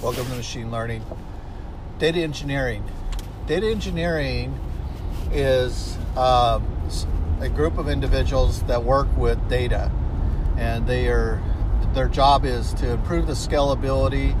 Welcome to Machine Learning. Data engineering. Data engineering is um, a group of individuals that work with data, and they are their job is to improve the scalability.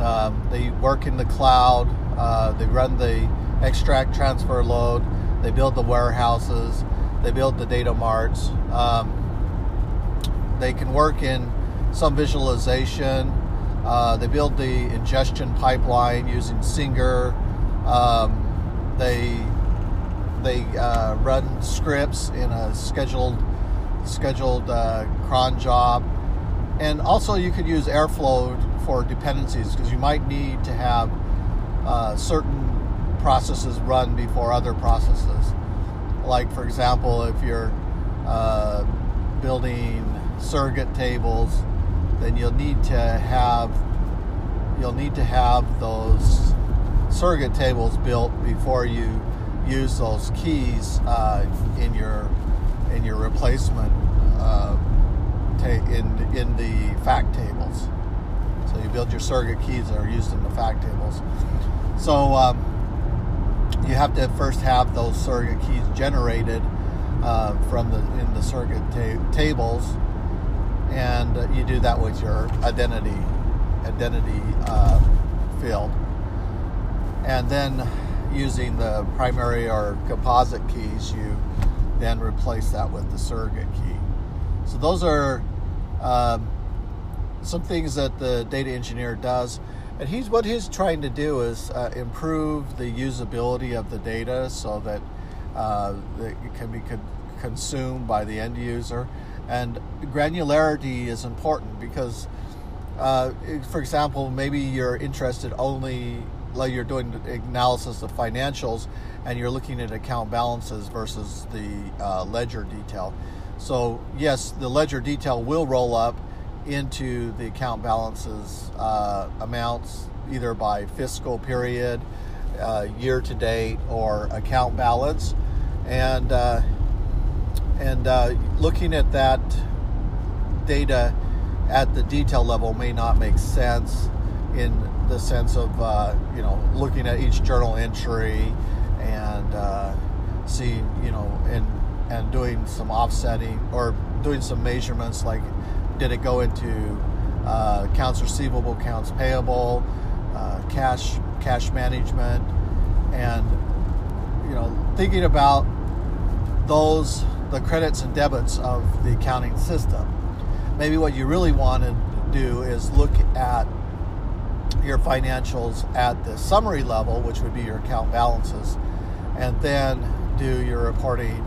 Um, they work in the cloud. Uh, they run the extract transfer load. They build the warehouses. They build the data marts. Um, they can work in some visualization. Uh, they build the ingestion pipeline using Singer. Um, they they uh, run scripts in a scheduled scheduled uh, cron job, and also you could use Airflow for dependencies because you might need to have uh, certain processes run before other processes. Like for example, if you're uh, building surrogate tables, then you'll need to have you'll need to have those surrogate tables built before you use those keys uh, in your in your replacement uh, ta- in in the fact tables. So you build your surrogate keys that are used in the fact tables. So um, you have to first have those surrogate keys generated uh, from the in the surrogate ta- tables and you do that with your identity identity uh, field. And then using the primary or composite keys you then replace that with the surrogate key. So those are um, some things that the data engineer does. And he's what he's trying to do is uh, improve the usability of the data so that, uh, that it can be con- consumed by the end user and granularity is important because, uh, for example, maybe you're interested only, like you're doing analysis of financials and you're looking at account balances versus the uh, ledger detail. So, yes, the ledger detail will roll up into the account balances uh, amounts either by fiscal period, uh, year to date, or account balance. And uh, and uh, looking at that data at the detail level may not make sense in the sense of uh, you know looking at each journal entry and uh, seeing you know and and doing some offsetting or doing some measurements like did it go into uh, accounts receivable accounts payable uh, cash cash management? And you know thinking about those the credits and debits of the accounting system. Maybe what you really want to do is look at your financials at the summary level, which would be your account balances, and then do your reporting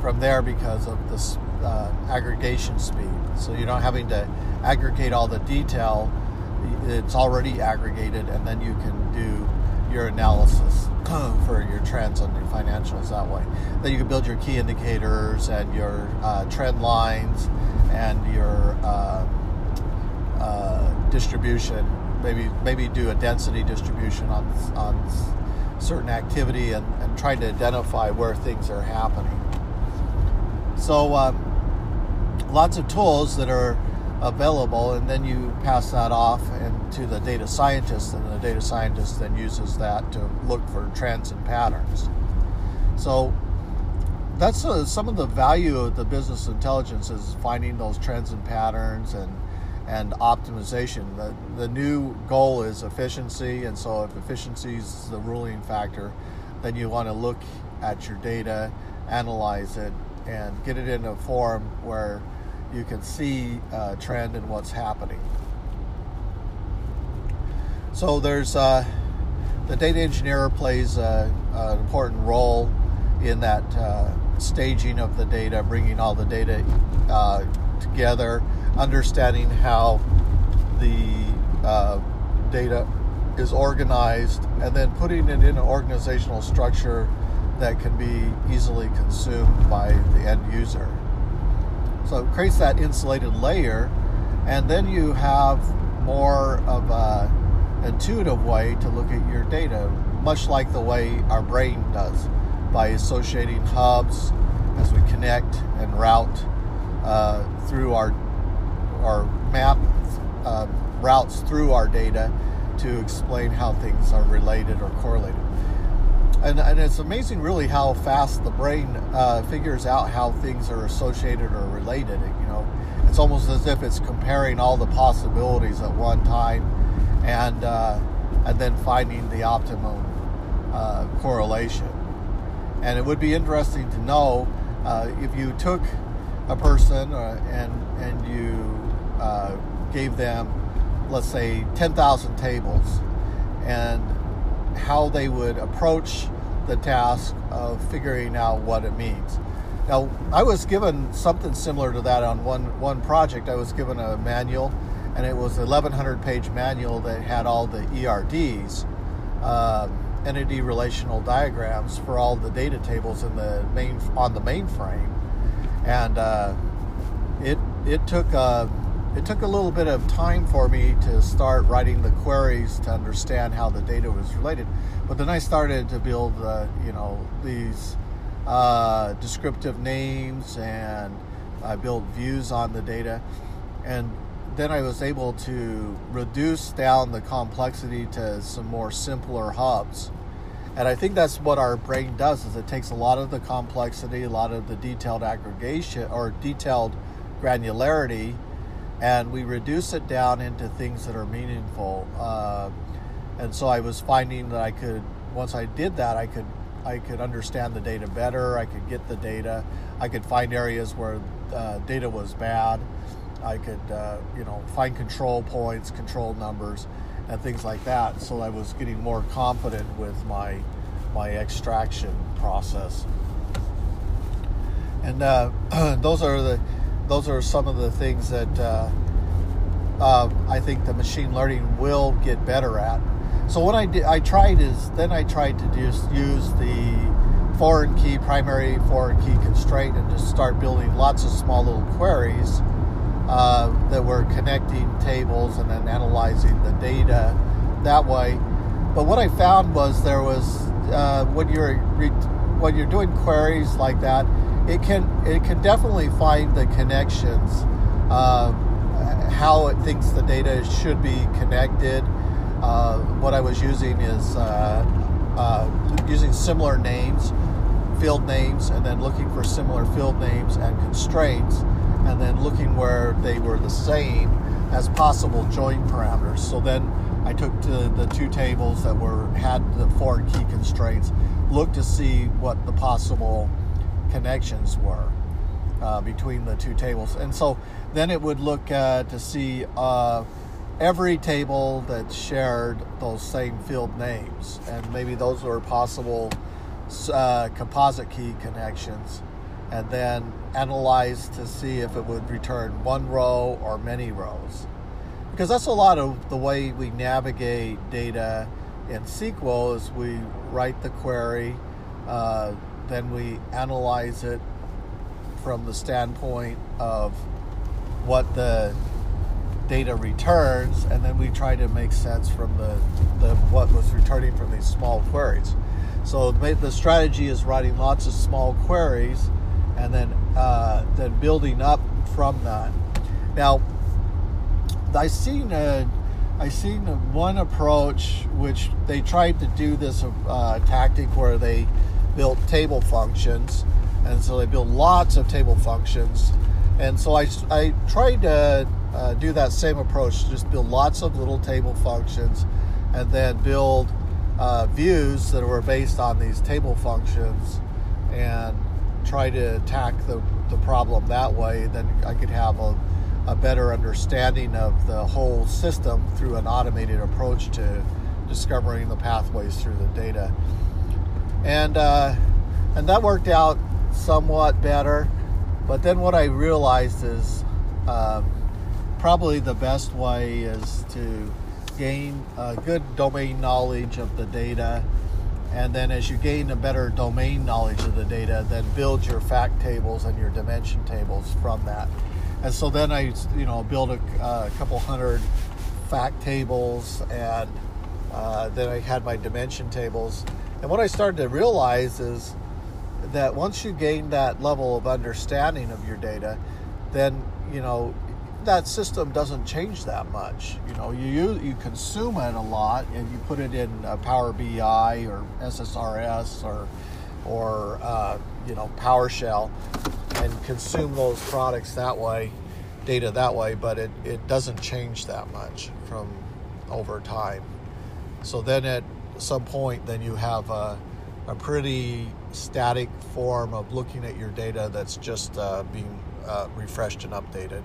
from there because of this uh, aggregation speed. So you're not having to aggregate all the detail, it's already aggregated, and then you can do your analysis for your trends on your financials that way. Then you can build your key indicators and your uh, trend lines and your uh, uh, distribution. Maybe maybe do a density distribution on on certain activity and, and try to identify where things are happening. So um, lots of tools that are available, and then you pass that off and to the data scientist, and the data scientist then uses that to look for trends and patterns. So that's uh, some of the value of the business intelligence is finding those trends and patterns and and optimization. The, the new goal is efficiency, and so if efficiency is the ruling factor, then you want to look at your data, analyze it, and get it in a form where you can see uh, trend in what's happening. So there's uh, the data engineer plays a, an important role in that uh, staging of the data, bringing all the data uh, together, understanding how the uh, data is organized, and then putting it in an organizational structure that can be easily consumed by the end user. So it creates that insulated layer, and then you have more of a intuitive way to look at your data, much like the way our brain does, by associating hubs as we connect and route uh, through our our map uh, routes through our data to to explain how things are related or correlated. And, and it's amazing, really, how fast the brain uh, figures out how things are associated or related. You know, it's almost as if it's comparing all the possibilities at one time, and uh, and then finding the optimum uh, correlation. And it would be interesting to know uh, if you took a person uh, and and you uh, gave them, let's say, 10,000 tables, and how they would approach the task of figuring out what it means. Now, I was given something similar to that on one one project. I was given a manual, and it was a 1,100 page manual that had all the ERDs, uh, entity relational diagrams for all the data tables in the main on the mainframe, and uh, it it took a uh, it took a little bit of time for me to start writing the queries to understand how the data was related. But then I started to build, uh, you know, these uh, descriptive names and I built views on the data. And then I was able to reduce down the complexity to some more simpler hubs. And I think that's what our brain does is it takes a lot of the complexity, a lot of the detailed aggregation or detailed granularity and we reduce it down into things that are meaningful. Uh, and so I was finding that I could, once I did that, I could, I could understand the data better. I could get the data. I could find areas where uh, data was bad. I could, uh, you know, find control points, control numbers, and things like that. So I was getting more confident with my my extraction process. And uh, those are the those are some of the things that uh, uh, I think the machine learning will get better at. So what I did, I tried is then I tried to just use the foreign key primary foreign key constraint and just start building lots of small little queries uh, that were connecting tables and then analyzing the data that way. But what I found was there was uh, when you're re- when you're doing queries like that it can it can definitely find the connections, uh, how it thinks the data should be connected. Uh, what I was using is uh, uh, using similar names, field names, and then looking for similar field names and constraints, and then looking where they were the same as possible join parameters. So then I took to the two tables that were had the foreign key constraints, looked to see what the possible connections were uh, between the two tables. And so then it would look uh, to see uh, every table that shared those same field names, and maybe those were possible uh, composite key connections, and then analyze to see if it would return one row or many rows. Because that's a lot of the way we navigate data in SQL is we write the query, uh, then we analyze it from the standpoint of what the data returns, and then we try to make sense from the, the what was returning from these small queries. So the strategy is writing lots of small queries, and then uh, then building up from that. Now, I seen a I seen one approach which they tried to do this uh, tactic where they built table functions, and so they built lots of table functions. And so I, I tried to uh, do that same approach, just build lots of little table functions, and then build uh, views that were based on these table functions, and try to attack the, the problem that way. Then I could have a, a better understanding of the whole system through an automated approach to discovering the pathways through the data and uh, and that worked out somewhat better. But then what I realized is uh, probably the best way is to gain a good domain knowledge of the data, and then as you gain a better domain knowledge of the data, then build your fact tables and your dimension tables from that. And so then I, you know, build a, a couple hundred fact tables, and uh, then I had my dimension tables and what I started to realize is that once you gain that level of understanding of your data, then you know that system doesn't change that much. You know, you use, you consume it a lot, and you put it in Power BI or SSRS or or uh, you know PowerShell, and consume those products that way, data that way. But it it doesn't change that much from over time. So then at some point, then you have a a pretty static form of looking at your data that's just uh, being uh, refreshed and updated.